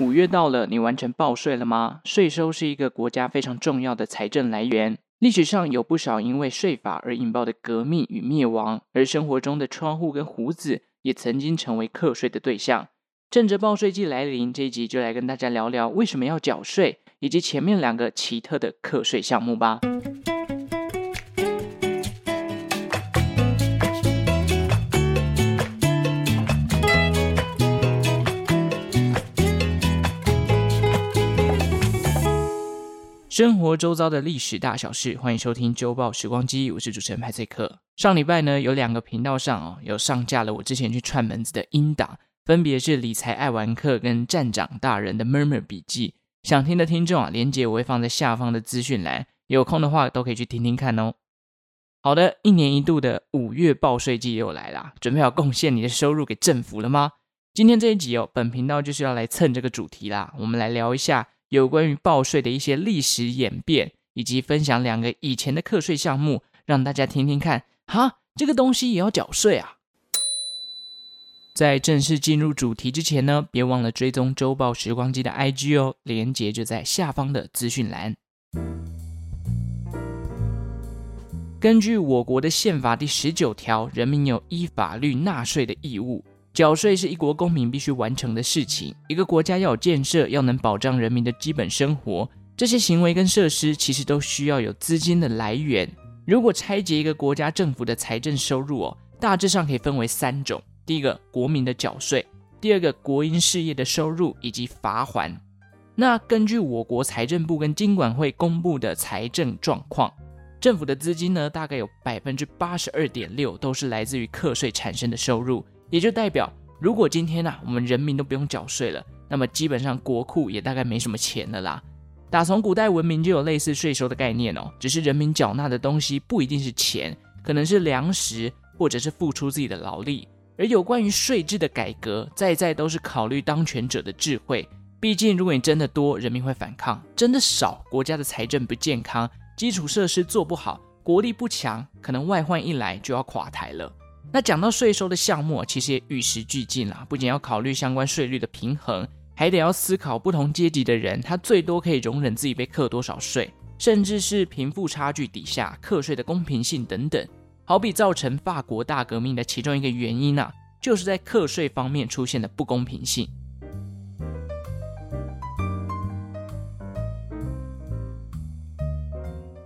五月到了，你完成报税了吗？税收是一个国家非常重要的财政来源。历史上有不少因为税法而引爆的革命与灭亡，而生活中的窗户跟胡子也曾经成为课税的对象。趁着报税季来临，这一集就来跟大家聊聊为什么要缴税，以及前面两个奇特的课税项目吧。生活周遭的历史大小事，欢迎收听《周报时光机》，我是主持人派翠克。上礼拜呢，有两个频道上哦，有上架了我之前去串门子的音档，分别是理财爱玩客跟站长大人的 Murmur 笔记。想听的听众啊，连接我会放在下方的资讯栏，有空的话都可以去听听看哦。好的，一年一度的五月报税季又来啦，准备好贡献你的收入给政府了吗？今天这一集哦，本频道就是要来蹭这个主题啦，我们来聊一下。有关于报税的一些历史演变，以及分享两个以前的课税项目，让大家听听看。哈，这个东西也要缴税啊！在正式进入主题之前呢，别忘了追踪周报时光机的 IG 哦，连接就在下方的资讯栏。根据我国的宪法第十九条，人民有依法律纳税的义务。缴税是一国公民必须完成的事情。一个国家要有建设，要能保障人民的基本生活，这些行为跟设施其实都需要有资金的来源。如果拆解一个国家政府的财政收入哦，大致上可以分为三种：第一个，国民的缴税；第二个，国营事业的收入以及罚还。那根据我国财政部跟金管会公布的财政状况，政府的资金呢，大概有百分之八十二点六都是来自于课税产生的收入。也就代表，如果今天呢、啊，我们人民都不用缴税了，那么基本上国库也大概没什么钱了啦。打从古代文明就有类似税收的概念哦，只是人民缴纳的东西不一定是钱，可能是粮食或者是付出自己的劳力。而有关于税制的改革，在在都是考虑当权者的智慧。毕竟，如果你真的多，人民会反抗；真的少，国家的财政不健康，基础设施做不好，国力不强，可能外患一来就要垮台了。那讲到税收的项目，其实也与时俱进啦。不仅要考虑相关税率的平衡，还得要思考不同阶级的人，他最多可以容忍自己被课多少税，甚至是贫富差距底下课税的公平性等等。好比造成法国大革命的其中一个原因啊，就是在课税方面出现的不公平性。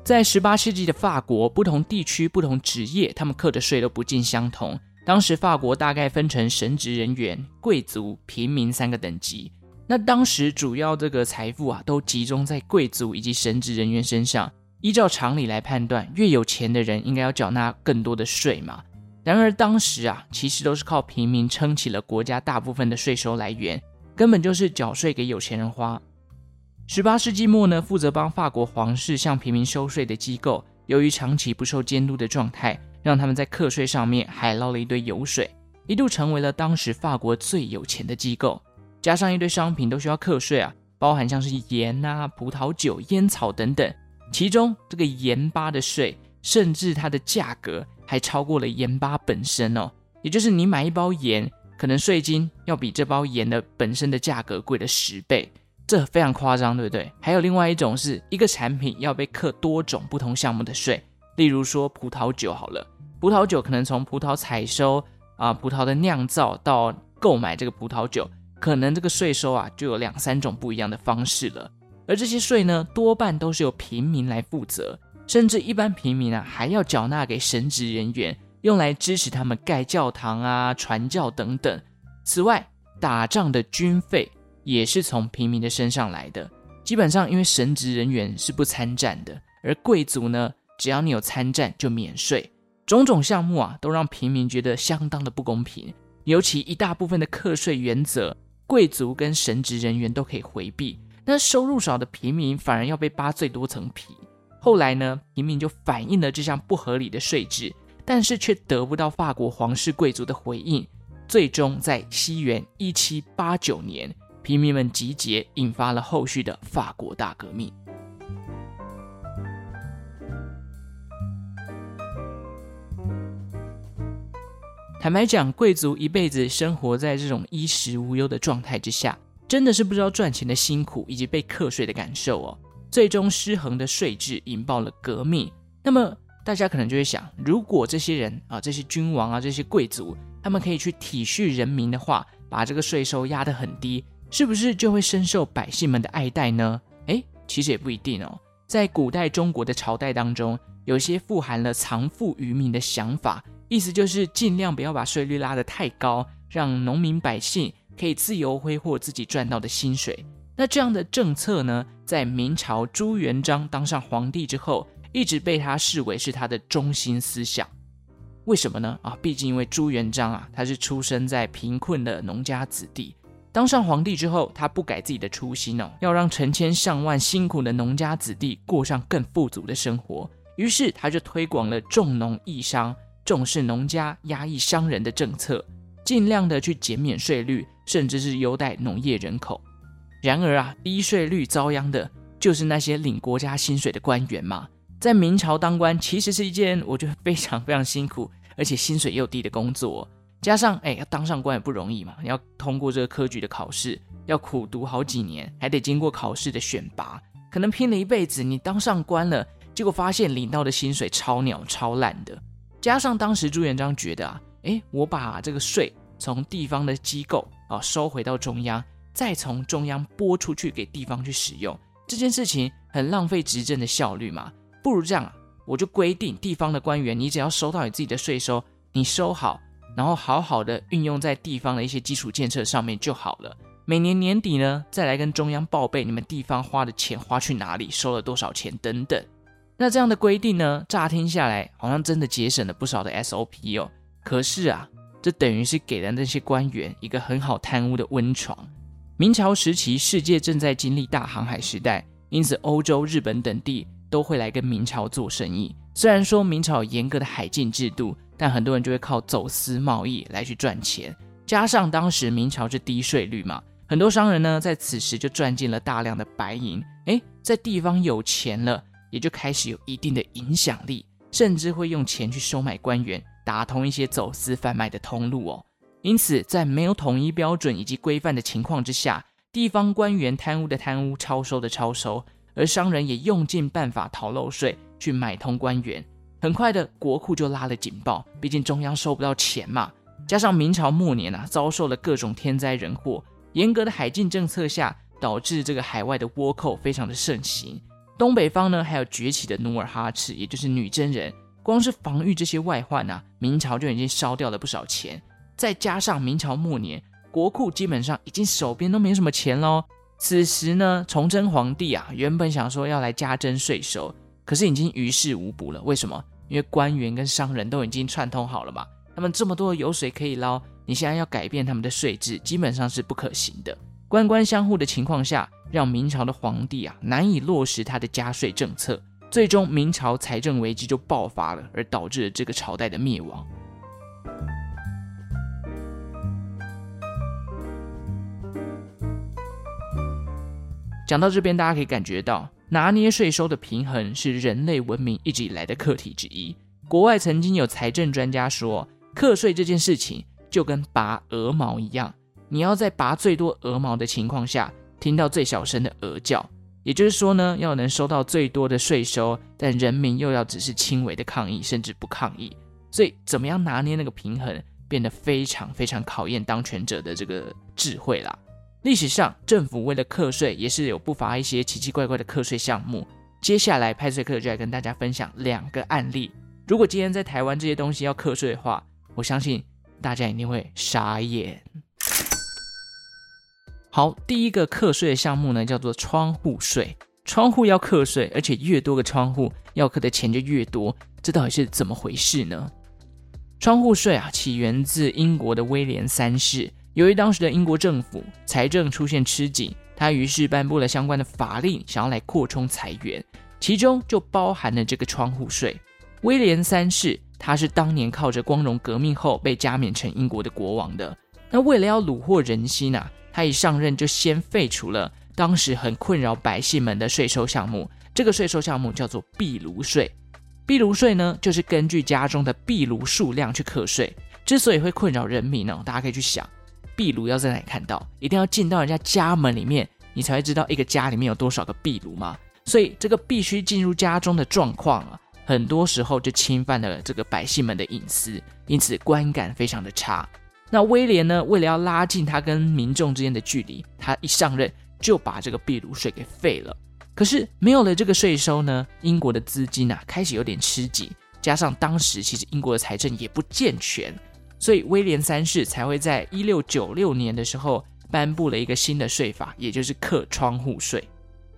在十八世纪的法国，不同地区、不同职业，他们课的税都不尽相同。当时法国大概分成神职人员、贵族、平民三个等级。那当时主要这个财富啊，都集中在贵族以及神职人员身上。依照常理来判断，越有钱的人应该要缴纳更多的税嘛。然而当时啊，其实都是靠平民撑起了国家大部分的税收来源，根本就是缴税给有钱人花。十八世纪末呢，负责帮法国皇室向平民收税的机构，由于长期不受监督的状态，让他们在课税上面还捞了一堆油水，一度成为了当时法国最有钱的机构。加上一堆商品都需要课税啊，包含像是盐啊、葡萄酒、烟草等等。其中这个盐巴的税，甚至它的价格还超过了盐巴本身哦。也就是你买一包盐，可能税金要比这包盐的本身的价格贵了十倍。这非常夸张，对不对？还有另外一种是一个产品要被课多种不同项目的税，例如说葡萄酒好了，葡萄酒可能从葡萄采收啊、葡萄的酿造到购买这个葡萄酒，可能这个税收啊就有两三种不一样的方式了。而这些税呢，多半都是由平民来负责，甚至一般平民啊还要缴纳给神职人员，用来支持他们盖教堂啊、传教等等。此外，打仗的军费。也是从平民的身上来的。基本上，因为神职人员是不参战的，而贵族呢，只要你有参战就免税。种种项目啊，都让平民觉得相当的不公平。尤其一大部分的课税原则，贵族跟神职人员都可以回避，那收入少的平民反而要被扒最多层皮。后来呢，平民就反映了这项不合理的税制，但是却得不到法国皇室贵族的回应。最终在西元一七八九年。平民们集结，引发了后续的法国大革命。坦白讲，贵族一辈子生活在这种衣食无忧的状态之下，真的是不知道赚钱的辛苦以及被课税的感受哦。最终失衡的税制引爆了革命。那么大家可能就会想，如果这些人啊，这些君王啊，这些贵族，他们可以去体恤人民的话，把这个税收压得很低，是不是就会深受百姓们的爱戴呢？诶，其实也不一定哦。在古代中国的朝代当中，有些富含了藏富于民的想法，意思就是尽量不要把税率拉得太高，让农民百姓可以自由挥霍自己赚到的薪水。那这样的政策呢，在明朝朱元璋当上皇帝之后，一直被他视为是他的中心思想。为什么呢？啊，毕竟因为朱元璋啊，他是出生在贫困的农家子弟，当上皇帝之后，他不改自己的初心哦，要让成千上万辛苦的农家子弟过上更富足的生活。于是他就推广了重农抑商，重视农家，压抑商人的政策，尽量的去减免税率，甚至是优待农业人口。然而啊，低税率遭殃的就是那些领国家薪水的官员嘛。在明朝当官其实是一件我觉得非常非常辛苦，而且薪水又低的工作。加上哎，要当上官也不容易嘛，你要通过这个科举的考试，要苦读好几年，还得经过考试的选拔，可能拼了一辈子，你当上官了。结果发现领到的薪水超鸟超烂的，加上当时朱元璋觉得啊，诶，我把这个税从地方的机构啊收回到中央，再从中央拨出去给地方去使用，这件事情很浪费执政的效率嘛，不如这样，我就规定地方的官员，你只要收到你自己的税收，你收好，然后好好的运用在地方的一些基础建设上面就好了。每年年底呢，再来跟中央报备你们地方花的钱花去哪里，收了多少钱等等。那这样的规定呢，乍听下来好像真的节省了不少的 SOP 哦。可是啊，这等于是给了那些官员一个很好贪污的温床。明朝时期，世界正在经历大航海时代，因此欧洲、日本等地都会来跟明朝做生意。虽然说明朝有严格的海禁制度，但很多人就会靠走私贸易来去赚钱。加上当时明朝是低税率嘛，很多商人呢在此时就赚进了大量的白银。诶，在地方有钱了。也就开始有一定的影响力，甚至会用钱去收买官员，打通一些走私贩卖的通路哦。因此，在没有统一标准以及规范的情况之下，地方官员贪污的贪污，超收的超收，而商人也用尽办法逃漏税，去买通官员。很快的，国库就拉了警报，毕竟中央收不到钱嘛。加上明朝末年啊，遭受了各种天灾人祸，严格的海禁政策下，导致这个海外的倭寇非常的盛行。东北方呢，还有崛起的努尔哈赤，也就是女真人，光是防御这些外患啊，明朝就已经烧掉了不少钱。再加上明朝末年，国库基本上已经手边都没什么钱喽。此时呢，崇祯皇帝啊，原本想说要来加征税收，可是已经于事无补了。为什么？因为官员跟商人都已经串通好了嘛，他们这么多的油水可以捞，你现在要改变他们的税制，基本上是不可行的。官官相护的情况下，让明朝的皇帝啊难以落实他的加税政策，最终明朝财政危机就爆发了，而导致了这个朝代的灭亡。讲到这边，大家可以感觉到，拿捏税收的平衡是人类文明一直以来的课题之一。国外曾经有财政专家说，课税这件事情就跟拔鹅毛一样。你要在拔最多鹅毛的情况下，听到最小声的鹅叫，也就是说呢，要能收到最多的税收，但人民又要只是轻微的抗议，甚至不抗议，所以怎么样拿捏那个平衡，变得非常非常考验当权者的这个智慧啦。历史上，政府为了课税，也是有不乏一些奇奇怪怪的课税项目。接下来，派翠克就来跟大家分享两个案例。如果今天在台湾这些东西要课税的话，我相信大家一定会傻眼。好，第一个课税的项目呢，叫做窗户税。窗户要课税，而且越多个窗户要课的钱就越多，这到底是怎么回事呢？窗户税啊，起源自英国的威廉三世。由于当时的英国政府财政出现吃紧，他于是颁布了相关的法令，想要来扩充财源，其中就包含了这个窗户税。威廉三世他是当年靠着光荣革命后被加冕成英国的国王的。那为了要虏获人心啊。他一上任就先废除了当时很困扰百姓们的税收项目，这个税收项目叫做壁炉税。壁炉税呢，就是根据家中的壁炉数量去课税。之所以会困扰人民呢，大家可以去想，壁炉要在哪里看到？一定要进到人家家门里面，你才会知道一个家里面有多少个壁炉吗。所以这个必须进入家中的状况啊，很多时候就侵犯了这个百姓们的隐私，因此观感非常的差。那威廉呢，为了要拉近他跟民众之间的距离，他一上任就把这个壁炉税给废了。可是没有了这个税收呢，英国的资金啊开始有点吃紧，加上当时其实英国的财政也不健全，所以威廉三世才会在一六九六年的时候颁布了一个新的税法，也就是刻窗户税。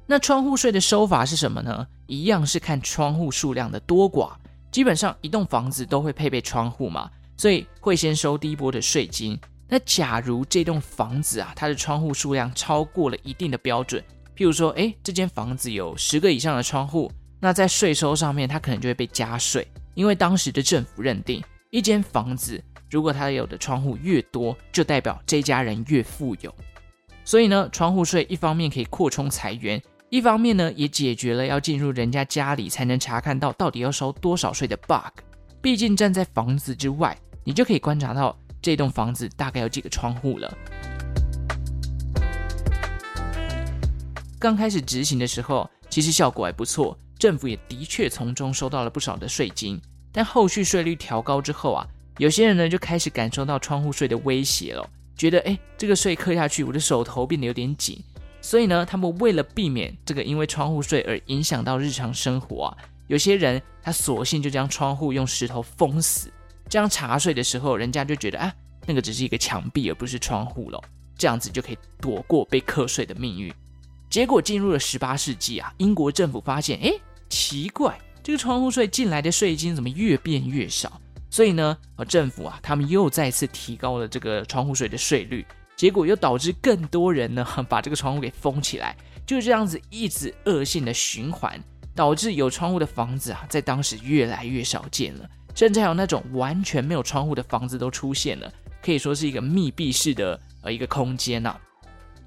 那窗户税的收法是什么呢？一样是看窗户数量的多寡。基本上一栋房子都会配备窗户嘛，所以会先收第一波的税金。那假如这栋房子啊，它的窗户数量超过了一定的标准，譬如说，诶，这间房子有十个以上的窗户，那在税收上面它可能就会被加税，因为当时的政府认定，一间房子如果他有的窗户越多，就代表这家人越富有。所以呢，窗户税一方面可以扩充财源。一方面呢，也解决了要进入人家家里才能查看到到底要收多少税的 bug。毕竟站在房子之外，你就可以观察到这栋房子大概有几个窗户了。刚开始执行的时候，其实效果还不错，政府也的确从中收到了不少的税金。但后续税率调高之后啊，有些人呢就开始感受到窗户税的威胁了，觉得诶，这个税课下去，我的手头变得有点紧。所以呢，他们为了避免这个因为窗户税而影响到日常生活啊，有些人他索性就将窗户用石头封死，这样查税的时候，人家就觉得啊，那个只是一个墙壁而不是窗户了，这样子就可以躲过被课税的命运。结果进入了十八世纪啊，英国政府发现，哎，奇怪，这个窗户税进来的税金怎么越变越少？所以呢，呃政府啊，他们又再次提高了这个窗户税的税率。结果又导致更多人呢 把这个窗户给封起来，就这样子一直恶性的循环，导致有窗户的房子啊在当时越来越少见了，甚至还有那种完全没有窗户的房子都出现了，可以说是一个密闭式的呃一个空间呐、啊。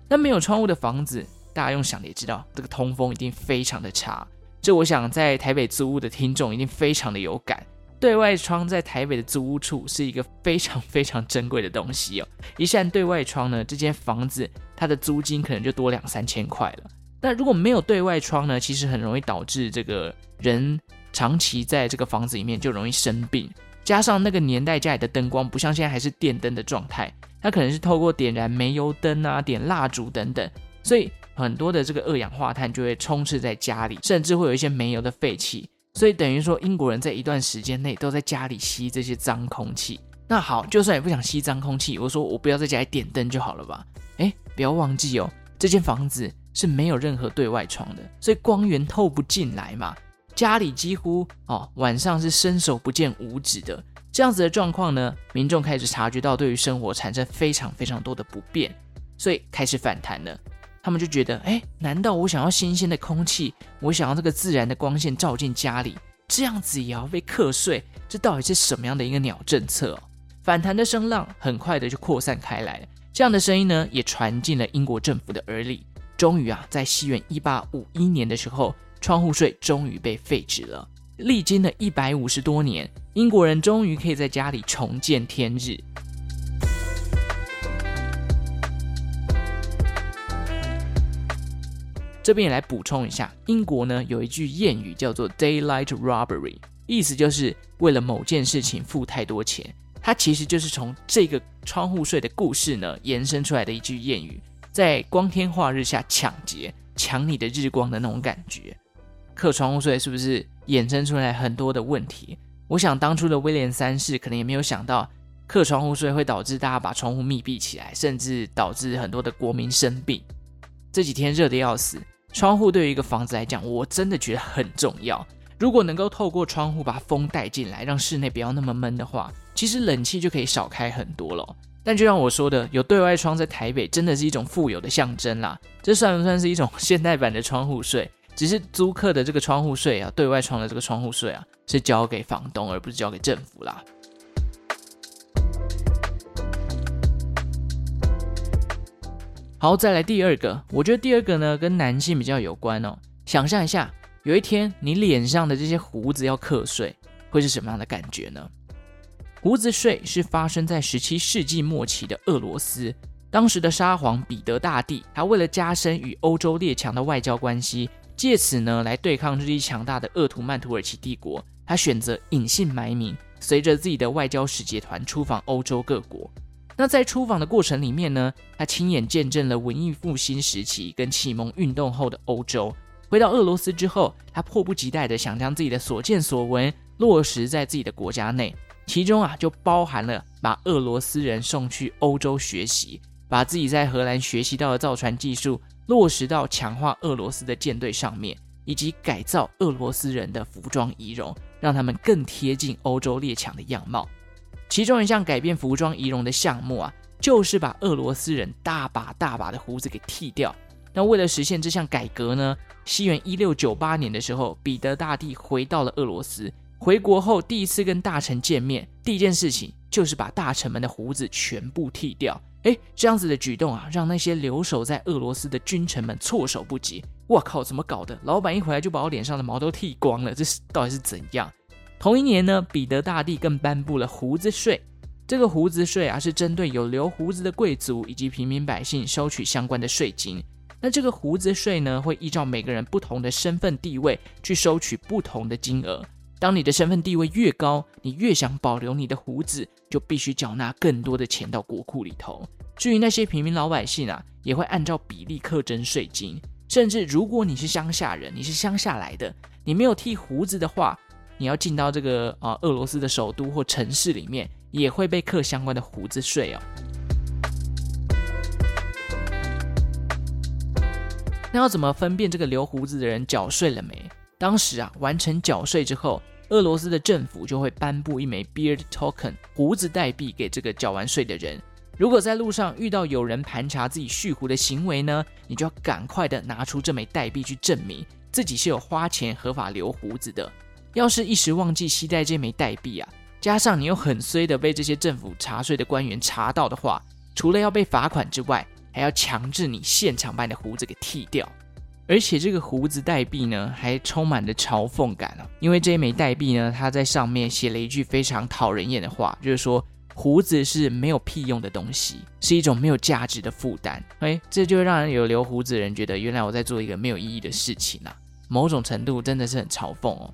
那没有窗户的房子，大家用想也知道，这个通风一定非常的差。这我想在台北租屋的听众一定非常的有感。对外窗在台北的租屋处是一个非常非常珍贵的东西哦。一扇对外窗呢，这间房子它的租金可能就多两三千块了。那如果没有对外窗呢，其实很容易导致这个人长期在这个房子里面就容易生病。加上那个年代家里的灯光不像现在还是电灯的状态，它可能是透过点燃煤油灯啊、点蜡烛等等，所以很多的这个二氧化碳就会充斥在家里，甚至会有一些煤油的废气。所以等于说，英国人在一段时间内都在家里吸这些脏空气。那好，就算也不想吸脏空气，我说我不要在家里点灯就好了吧？诶，不要忘记哦，这间房子是没有任何对外窗的，所以光源透不进来嘛。家里几乎哦晚上是伸手不见五指的这样子的状况呢，民众开始察觉到对于生活产生非常非常多的不便，所以开始反弹了。他们就觉得，哎，难道我想要新鲜的空气，我想要这个自然的光线照进家里，这样子也要被课税？这到底是什么样的一个鸟政策？反弹的声浪很快的就扩散开来了，这样的声音呢，也传进了英国政府的耳里。终于啊，在西元一八五一年的时候，窗户税终于被废止了。历经了一百五十多年，英国人终于可以在家里重见天日。这边也来补充一下，英国呢有一句谚语叫做 “daylight robbery”，意思就是为了某件事情付太多钱。它其实就是从这个窗户税的故事呢延伸出来的一句谚语，在光天化日下抢劫，抢你的日光的那种感觉。课窗户税是不是衍生出来很多的问题？我想当初的威廉三世可能也没有想到，课窗户税会导致大家把窗户密闭起来，甚至导致很多的国民生病。这几天热得要死。窗户对于一个房子来讲，我真的觉得很重要。如果能够透过窗户把风带进来，让室内不要那么闷的话，其实冷气就可以少开很多了。但就像我说的，有对外窗在台北真的是一种富有的象征啦。这算不算是一种现代版的窗户税？只是租客的这个窗户税啊，对外窗的这个窗户税啊，是交给房东而不是交给政府啦。好，再来第二个。我觉得第二个呢，跟男性比较有关哦。想象一下，有一天你脸上的这些胡子要课税，会是什么样的感觉呢？胡子税是发生在十七世纪末期的俄罗斯，当时的沙皇彼得大帝，他为了加深与欧洲列强的外交关系，借此呢来对抗日益强大的鄂图曼土耳其帝国，他选择隐姓埋名，随着自己的外交使节团出访欧洲各国。那在出访的过程里面呢，他亲眼见证了文艺复兴时期跟启蒙运动后的欧洲。回到俄罗斯之后，他迫不及待地想将自己的所见所闻落实在自己的国家内，其中啊就包含了把俄罗斯人送去欧洲学习，把自己在荷兰学习到的造船技术落实到强化俄罗斯的舰队上面，以及改造俄罗斯人的服装仪容，让他们更贴近欧洲列强的样貌。其中一项改变服装仪容的项目啊，就是把俄罗斯人大把大把的胡子给剃掉。那为了实现这项改革呢，西元一六九八年的时候，彼得大帝回到了俄罗斯。回国后，第一次跟大臣见面，第一件事情就是把大臣们的胡子全部剃掉。诶，这样子的举动啊，让那些留守在俄罗斯的君臣们措手不及。我靠，怎么搞的？老板一回来就把我脸上的毛都剃光了，这是到底是怎样？同一年呢，彼得大帝更颁布了胡子税。这个胡子税啊，是针对有留胡子的贵族以及平民百姓收取相关的税金。那这个胡子税呢，会依照每个人不同的身份地位去收取不同的金额。当你的身份地位越高，你越想保留你的胡子，就必须缴纳更多的钱到国库里头。至于那些平民老百姓啊，也会按照比例课征税金。甚至如果你是乡下人，你是乡下来的，你没有剃胡子的话，你要进到这个啊俄罗斯的首都或城市里面，也会被课相关的胡子税哦。那要怎么分辨这个留胡子的人缴税了没？当时啊，完成缴税之后，俄罗斯的政府就会颁布一枚 beard token 胡子代币给这个缴完税的人。如果在路上遇到有人盘查自己蓄胡的行为呢，你就要赶快的拿出这枚代币去证明自己是有花钱合法留胡子的。要是一时忘记携带这枚代币啊，加上你又很衰的被这些政府查税的官员查到的话，除了要被罚款之外，还要强制你现场把你的胡子给剃掉，而且这个胡子代币呢，还充满着嘲讽感啊！因为这一枚代币呢，它在上面写了一句非常讨人厌的话，就是说胡子是没有屁用的东西，是一种没有价值的负担。哎，这就让人有留胡子的人觉得，原来我在做一个没有意义的事情啊！某种程度真的是很嘲讽哦。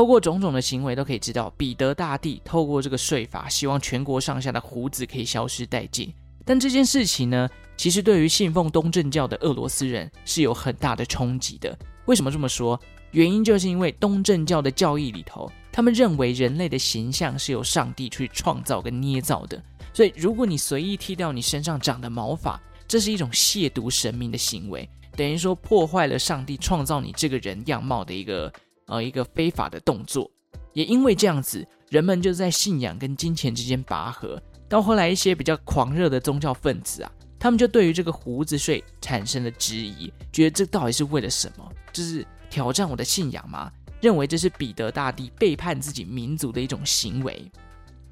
透过种种的行为都可以知道，彼得大帝透过这个税法，希望全国上下的胡子可以消失殆尽。但这件事情呢，其实对于信奉东正教的俄罗斯人是有很大的冲击的。为什么这么说？原因就是因为东正教的教义里头，他们认为人类的形象是由上帝去创造跟捏造的。所以，如果你随意剃掉你身上长的毛发，这是一种亵渎神明的行为，等于说破坏了上帝创造你这个人样貌的一个。呃，一个非法的动作，也因为这样子，人们就在信仰跟金钱之间拔河。到后来，一些比较狂热的宗教分子啊，他们就对于这个胡子税产生了质疑，觉得这到底是为了什么？就是挑战我的信仰吗？认为这是彼得大帝背叛自己民族的一种行为。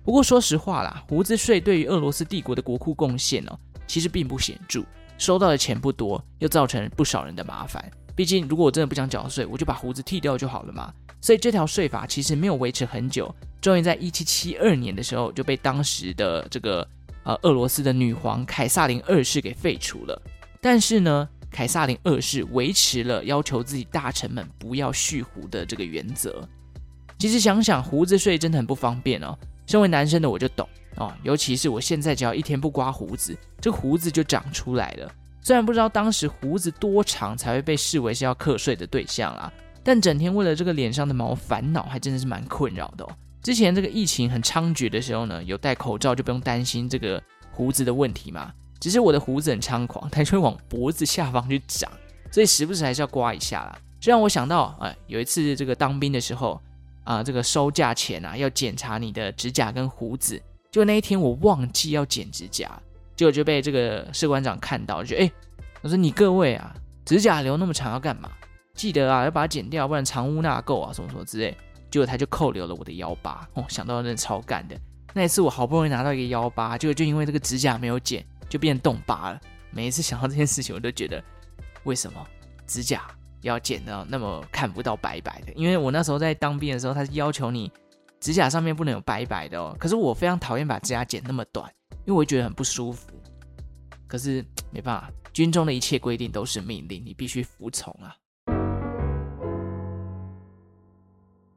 不过说实话啦，胡子税对于俄罗斯帝国的国库贡献呢，其实并不显著，收到的钱不多，又造成不少人的麻烦。毕竟，如果我真的不想缴税，我就把胡子剃掉就好了嘛。所以这条税法其实没有维持很久，终于在一七七二年的时候就被当时的这个呃俄罗斯的女皇凯撒琳二世给废除了。但是呢，凯撒琳二世维持了要求自己大臣们不要蓄胡的这个原则。其实想想，胡子税真的很不方便哦。身为男生的我就懂哦，尤其是我现在只要一天不刮胡子，这胡子就长出来了。虽然不知道当时胡子多长才会被视为是要课税的对象啦，但整天为了这个脸上的毛烦恼，还真的是蛮困扰的哦。之前这个疫情很猖獗的时候呢，有戴口罩就不用担心这个胡子的问题嘛。只是我的胡子很猖狂，它就会往脖子下方去长，所以时不时还是要刮一下啦。这让我想到，哎，有一次这个当兵的时候啊，这个收假前啊，要检查你的指甲跟胡子，就那一天我忘记要剪指甲。结果就被这个士官长看到，就哎，我说你各位啊，指甲留那么长要干嘛？记得啊，要把它剪掉，不然藏污纳垢啊，什么什么之类。结果他就扣留了我的腰疤，哦，想到真的超干的。那一次我好不容易拿到一个腰疤，结果就因为这个指甲没有剪，就变成冻疤了。每一次想到这件事情，我都觉得为什么指甲要剪到那么看不到白白的。因为我那时候在当兵的时候，他是要求你指甲上面不能有白白的哦。可是我非常讨厌把指甲剪那么短，因为我觉得很不舒服。可是 没办法，军中的一切规定都是命令，你必须服从啊。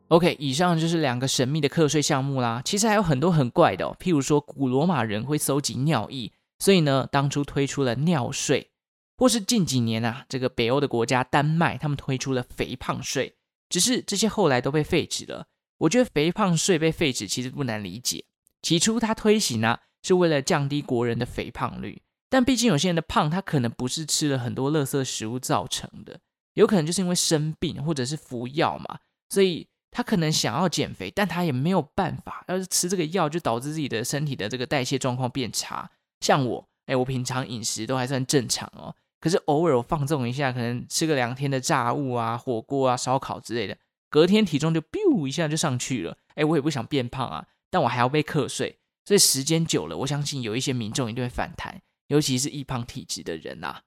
OK，以上就是两个神秘的课税项目啦。其实还有很多很怪的哦，譬如说古罗马人会搜集尿液，所以呢，当初推出了尿税，或是近几年啊，这个北欧的国家丹麦，他们推出了肥胖税。只是这些后来都被废止了。我觉得肥胖税被废止其实不难理解。起初它推行啊，是为了降低国人的肥胖率，但毕竟有些人的胖，他可能不是吃了很多垃圾食物造成的，有可能就是因为生病或者是服药嘛，所以。他可能想要减肥，但他也没有办法。要是吃这个药，就导致自己的身体的这个代谢状况变差。像我，哎，我平常饮食都还算正常哦，可是偶尔我放纵一下，可能吃个两天的炸物啊、火锅啊、烧烤之类的，隔天体重就 biu 一下就上去了。哎，我也不想变胖啊，但我还要被课税，所以时间久了，我相信有一些民众一定会反弹，尤其是易胖体质的人呐。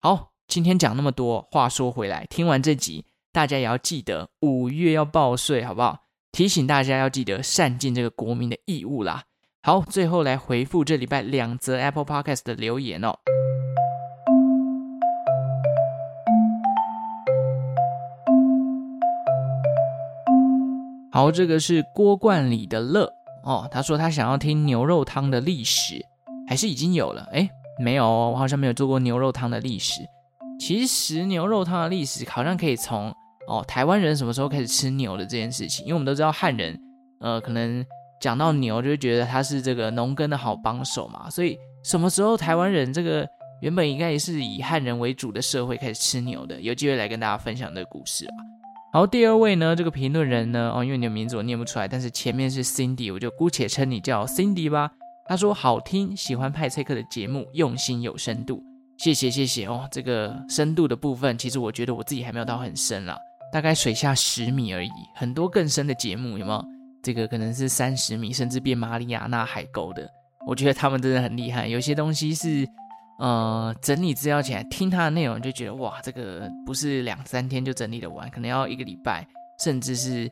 好，今天讲那么多，话说回来，听完这集。大家也要记得五月要报税，好不好？提醒大家要记得善尽这个国民的义务啦。好，最后来回复这礼拜两则 Apple Podcast 的留言哦。好，这个是郭冠里的乐哦，他说他想要听牛肉汤的历史，还是已经有了？诶，没有哦，我好像没有做过牛肉汤的历史。其实牛肉汤的历史好像可以从。哦，台湾人什么时候开始吃牛的这件事情？因为我们都知道汉人，呃，可能讲到牛就会觉得他是这个农耕的好帮手嘛，所以什么时候台湾人这个原本应该也是以汉人为主的社会开始吃牛的？有机会来跟大家分享这个故事啊。好，第二位呢，这个评论人呢，哦，因为你的名字我念不出来，但是前面是 Cindy，我就姑且称你叫 Cindy 吧。他说好听，喜欢派翠克的节目，用心有深度，谢谢谢谢哦。这个深度的部分，其实我觉得我自己还没有到很深啦。大概水下十米而已，很多更深的节目有没有？这个可能是三十米，甚至变马里亚纳海沟的。我觉得他们真的很厉害。有些东西是，呃，整理资料起来听他的内容，就觉得哇，这个不是两三天就整理得完，可能要一个礼拜，甚至是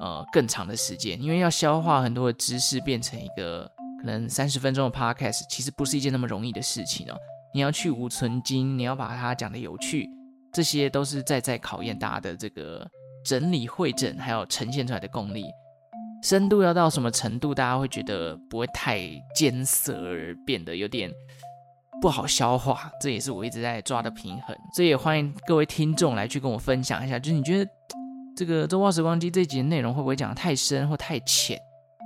呃更长的时间，因为要消化很多的知识，变成一个可能三十分钟的 podcast，其实不是一件那么容易的事情哦。你要去芜存菁，你要把它讲得有趣。这些都是在在考验大家的这个整理汇整，还有呈现出来的功力，深度要到什么程度，大家会觉得不会太艰涩而变得有点不好消化，这也是我一直在抓的平衡。所以也欢迎各位听众来去跟我分享一下，就是你觉得这个周报时光机这集的内容会不会讲的太深或太浅，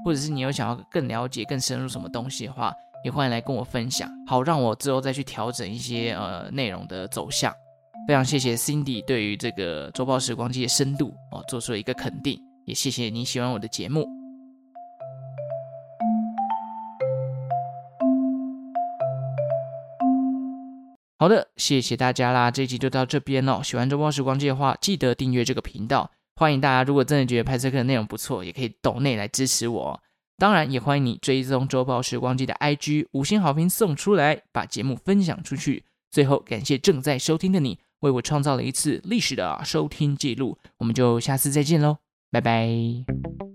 或者是你有想要更了解、更深入什么东西的话，也欢迎来跟我分享，好让我之后再去调整一些呃内容的走向。非常谢谢 Cindy 对于这个周报时光机的深度哦，做出了一个肯定，也谢谢你喜欢我的节目。好的，谢谢大家啦，这集就到这边哦。喜欢周报时光机的话，记得订阅这个频道。欢迎大家，如果真的觉得派翠克的内容不错，也可以抖内来支持我。当然，也欢迎你追踪周报时光机的 IG，五星好评送出来，把节目分享出去。最后，感谢正在收听的你。为我创造了一次历史的收听记录，我们就下次再见喽，拜拜。